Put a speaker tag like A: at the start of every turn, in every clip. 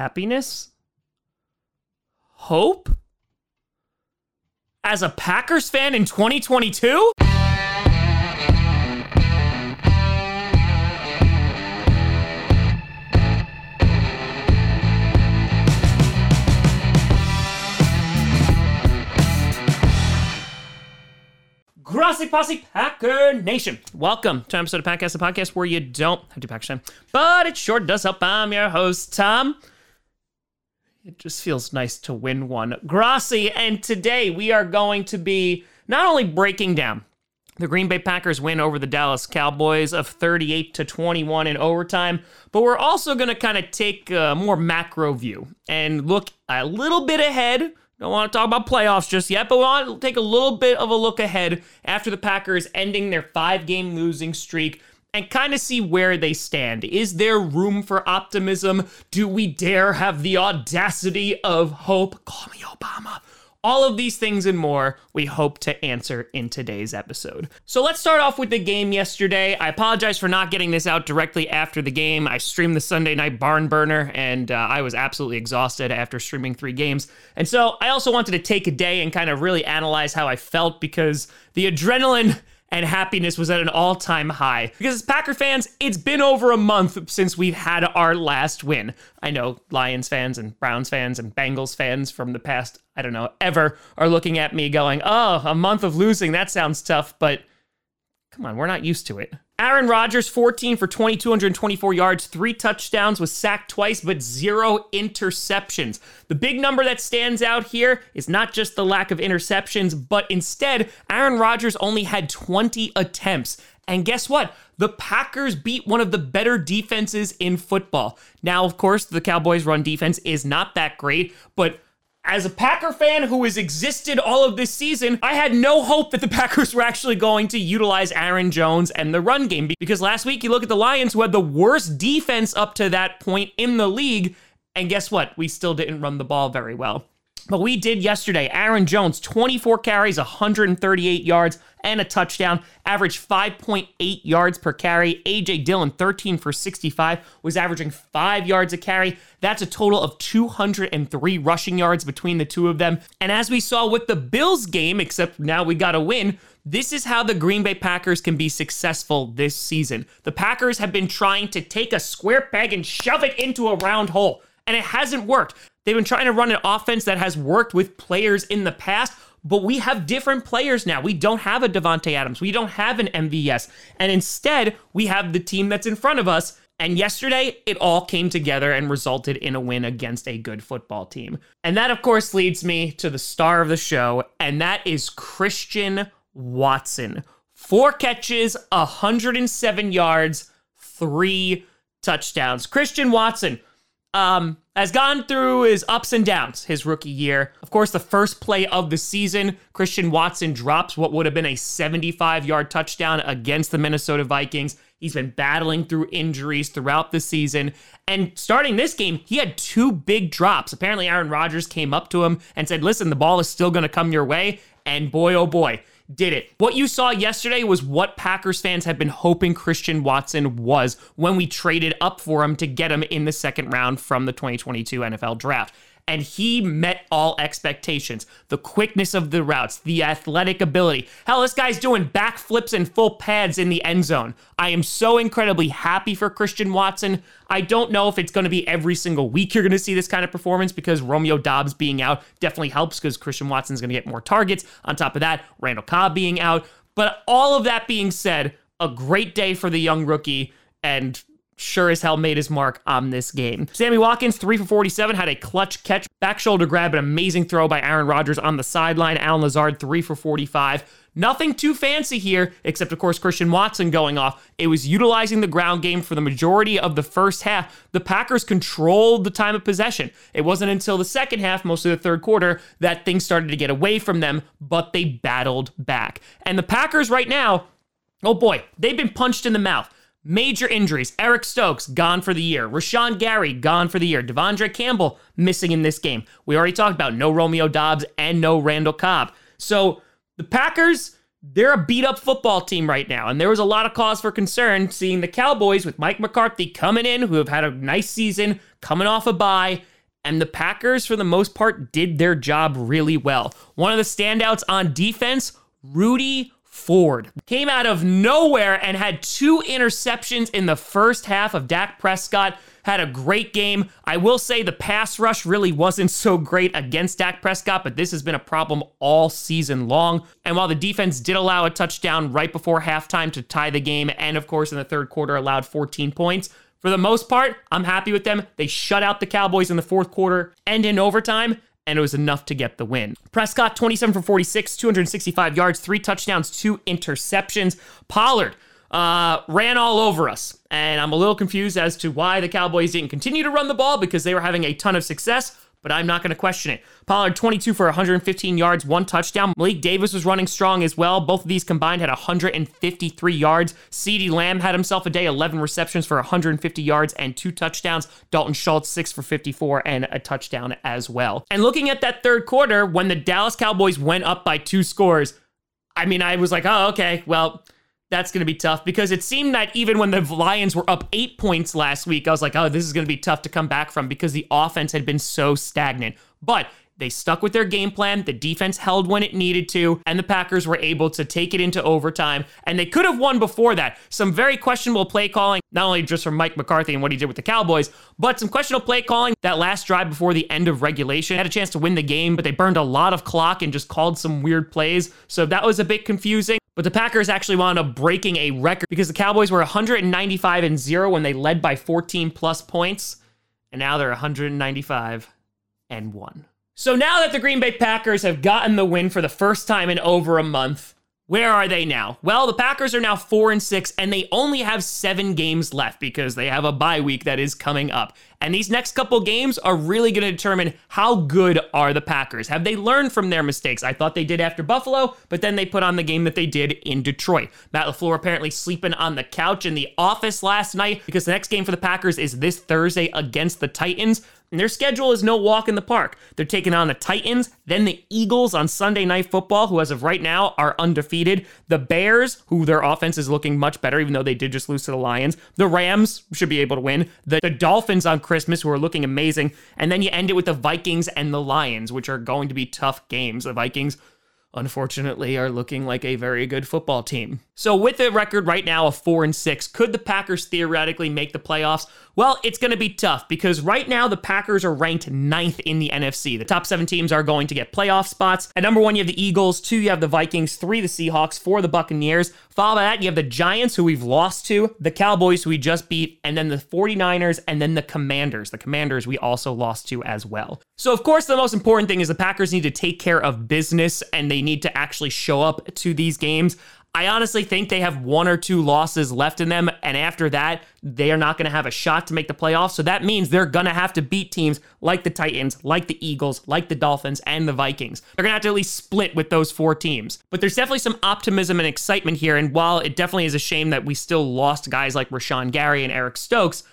A: happiness, hope as a Packers fan in 2022? Grossi Posse Packer Nation. Welcome to episode of Podcast, the podcast where you don't have to Packers fan, but it sure does help. I'm your host, Tom. It just feels nice to win one. Grossi, and today we are going to be not only breaking down the Green Bay Packers win over the Dallas Cowboys of 38 to 21 in overtime, but we're also going to kind of take a more macro view and look a little bit ahead don't want to talk about playoffs just yet, but we want to take a little bit of a look ahead after the Packers ending their five game losing streak and kind of see where they stand. Is there room for optimism? Do we dare have the audacity of hope? Call me Obama. All of these things and more we hope to answer in today's episode. So let's start off with the game yesterday. I apologize for not getting this out directly after the game. I streamed the Sunday night barn burner and uh, I was absolutely exhausted after streaming three games. And so I also wanted to take a day and kind of really analyze how I felt because the adrenaline and happiness was at an all time high. Because as Packer fans, it's been over a month since we've had our last win. I know Lions fans and Browns fans and Bengals fans from the past, I don't know, ever are looking at me going, oh, a month of losing, that sounds tough, but come on, we're not used to it. Aaron Rodgers, 14 for 2,224 yards, three touchdowns, was sacked twice, but zero interceptions. The big number that stands out here is not just the lack of interceptions, but instead, Aaron Rodgers only had 20 attempts. And guess what? The Packers beat one of the better defenses in football. Now, of course, the Cowboys' run defense is not that great, but as a Packer fan who has existed all of this season, I had no hope that the Packers were actually going to utilize Aaron Jones and the run game because last week you look at the Lions who had the worst defense up to that point in the league, and guess what? We still didn't run the ball very well. But we did yesterday. Aaron Jones, 24 carries, 138 yards, and a touchdown, averaged 5.8 yards per carry. AJ Dillon, 13 for 65, was averaging 5 yards a carry. That's a total of 203 rushing yards between the two of them. And as we saw with the Bills game, except now we got a win, this is how the Green Bay Packers can be successful this season. The Packers have been trying to take a square peg and shove it into a round hole, and it hasn't worked. They've been trying to run an offense that has worked with players in the past, but we have different players now. We don't have a Davante Adams. We don't have an MVS. And instead, we have the team that's in front of us. And yesterday, it all came together and resulted in a win against a good football team. And that, of course, leads me to the star of the show, and that is Christian Watson. Four catches, 107 yards, three touchdowns. Christian Watson, um, has gone through his ups and downs his rookie year. Of course, the first play of the season, Christian Watson drops what would have been a 75 yard touchdown against the Minnesota Vikings. He's been battling through injuries throughout the season. And starting this game, he had two big drops. Apparently, Aaron Rodgers came up to him and said, Listen, the ball is still going to come your way. And boy, oh boy, did it. What you saw yesterday was what Packers fans have been hoping Christian Watson was when we traded up for him to get him in the second round from the 2022 NFL draft and he met all expectations. The quickness of the routes, the athletic ability. Hell, this guy's doing backflips and full pads in the end zone. I am so incredibly happy for Christian Watson. I don't know if it's going to be every single week you're going to see this kind of performance because Romeo Doubs being out definitely helps because Christian Watson's going to get more targets. On top of that, Randall Cobb being out. But all of that being said, a great day for the young rookie and sure as hell made his mark on this game. Sammy Watkins, 3 for 47, had a clutch catch, back shoulder grab, an amazing throw by Aaron Rodgers on the sideline. Allen Lazard, 3 for 45. Nothing too fancy here, except, of course, Christian Watson going off. It was utilizing the ground game for the majority of the first half. The Packers controlled the time of possession. It wasn't until the second half, most of the third quarter, that things started to get away from them, but they battled back. And the Packers right now, oh boy, they've been punched in the mouth. Major injuries. Eric Stokes gone for the year. Rashan Gary gone for the year. De'Vondre Campbell missing in this game. We already talked about no Romeo Doubs and no Randall Cobb. So the Packers, they're a beat up football team right now. And there was a lot of cause for concern seeing the Cowboys with Mike McCarthy coming in, who have had a nice season, coming off a bye, and the Packers, for the most part, did their job really well. One of the standouts on defense, Rudy Ford came out of nowhere and had two interceptions in the first half of Dak Prescott. Had a great game. I will say the pass rush really wasn't so great against Dak Prescott, but this has been a problem all season long. And while the defense did allow a touchdown right before halftime to tie the game, and of course in the third quarter allowed 14 points, for the most part, I'm happy with them. They shut out the Cowboys in the fourth quarter and in overtime and it was enough to get the win. Prescott, 27 for 46, 265 yards, three touchdowns, two interceptions. Pollard uh, ran all over us, and I'm a little confused as to why the Cowboys didn't continue to run the ball because they were having a ton of success but I'm not going to question it. Pollard 22 for 115 yards, one touchdown. Malik Davis was running strong as well. Both of these combined had 153 yards. CeeDee Lamb had himself a day, 11 receptions for 150 yards and two touchdowns. Dalton Schultz 6 for 54 and a touchdown as well. And looking at that third quarter when the Dallas Cowboys went up by two scores, I mean, I was like, "Oh, okay. Well, that's going to be tough because it seemed that even when the Lions were up eight points last week, I was like, oh, this is going to be tough to come back from because the offense had been so stagnant. But they stuck with their game plan. The defense held when it needed to, and the Packers were able to take it into overtime. And they could have won before that. Some very questionable play calling, not only just from Mike McCarthy and what he did with the Cowboys, but some questionable play calling. That last drive before the end of regulation had a chance to win the game, but they burned a lot of clock and just called some weird plays. So that was a bit confusing. But the Packers actually wound up breaking a record because the Cowboys were 195 and 0 when they led by 14 plus points. And now they're 195 and 1. So now that the Green Bay Packers have gotten the win for the first time in over a month, where are they now? Well, the Packers are now 4 and 6 and they only have 7 games left because they have a bye week that is coming up. And these next couple games are really going to determine how good are the Packers. Have they learned from their mistakes? I thought they did after Buffalo, but then they put on the game that they did in Detroit. Matt LaFleur apparently sleeping on the couch in the office last night because the next game for the Packers is this Thursday against the Titans. And their schedule is no walk in the park. They're taking on the Titans, then the Eagles on Sunday Night Football, who as of right now are undefeated. The Bears, who their offense is looking much better, even though they did just lose to the Lions. The Rams should be able to win. The, the Dolphins on Christmas, who are looking amazing. And then you end it with the Vikings and the Lions, which are going to be tough games. The Vikings unfortunately are looking like a very good football team. So with a record right now of 4 and 6, could the Packers theoretically make the playoffs? Well, it's going to be tough because right now the Packers are ranked ninth in the NFC. The top 7 teams are going to get playoff spots. At number 1 you have the Eagles, 2 you have the Vikings, 3 the Seahawks, 4 the Buccaneers. Followed by that you have the Giants who we've lost to, the Cowboys who we just beat, and then the 49ers and then the Commanders. The Commanders we also lost to as well. So of course the most important thing is the Packers need to take care of business and they need to actually show up to these games. I honestly think they have one or two losses left in them. And after that, they are not going to have a shot to make the playoffs. So that means they're going to have to beat teams like the Titans, like the Eagles, like the Dolphins, and the Vikings. They're going to have to at least split with those four teams. But there's definitely some optimism and excitement here. And while it definitely is a shame that we still lost guys like Rashan Gary and Eric Stokes,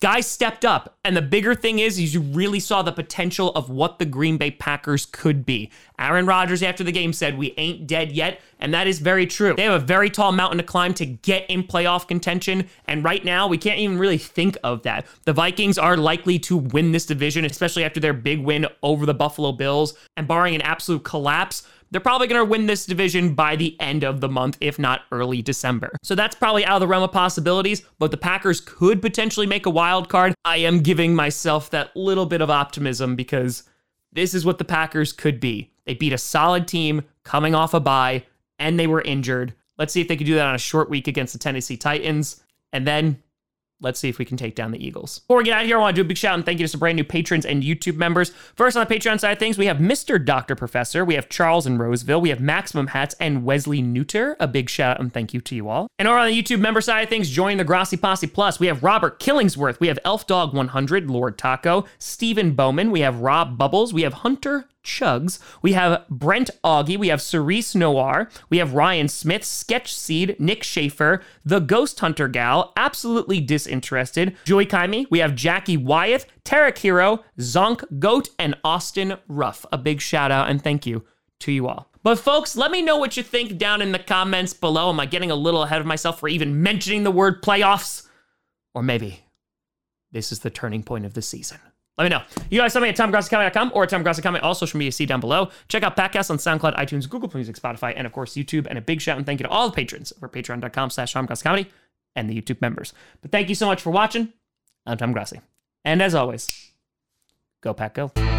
A: guys stepped up. And the bigger thing is, is you really saw the potential of what the Green Bay Packers could be. Aaron Rodgers after the game said, We ain't dead yet. And that is very true. They have a very tall mountain to climb to get in playoff contention. And right now, we can't even really think of that. The Vikings are likely to win this division, especially after their big win over the Buffalo Bills. And barring an absolute collapse, they're probably going to win this division by the end of the month, if not early December. So that's probably out of the realm of possibilities, but the Packers could potentially make a wild card. I am giving myself that little bit of optimism because this is what the Packers could be. They beat a solid team coming off a bye, and they were injured. Let's see if they could do that on a short week against the Tennessee Titans. And then Let's see if we can take down the Eagles. Before we get out of here, I want to do a big shout out and thank you to some brand new patrons and YouTube members. First, on the Patreon side of things, we have Mr. Dr. Professor, we have Charles in Roseville, we have Maximum Hats, and Wesley Neuter. A big shout out and thank you to you all. And over on the YouTube member side of things, join the Grossi Posse Plus, we have Robert Killingsworth, we have Elf Dog 100, Lord Taco, Stephen Bowman, we have Rob Bubbles, we have Hunter Chugs. We have Brent Augie. We have Cerise Noir. We have Ryan Smith, Sketch Seed, Nick Schaefer, The Ghost Hunter Gal, Absolutely Disinterested, Joy Kaimi. We have Jackie Wyeth, Tarek Hero, Zonk Goat, and Austin Ruff. A big shout out and thank you to you all. But folks, let me know what you think down in the comments below. Am I getting a little ahead of myself for even mentioning the word playoffs? Or maybe this is the turning point of the season. Let me know. You guys tell me at TomGrossiComedy.com or at TomGrossiComedy, all social media, see down below. Check out podcasts on SoundCloud, iTunes, Google Music, Spotify, and of course YouTube. And a big shout and thank you to all the patrons over patreon.com slash TomGrossiComedy and the YouTube members. But thank you so much for watching. I'm Tom Grossi. And as always, go Pack Go.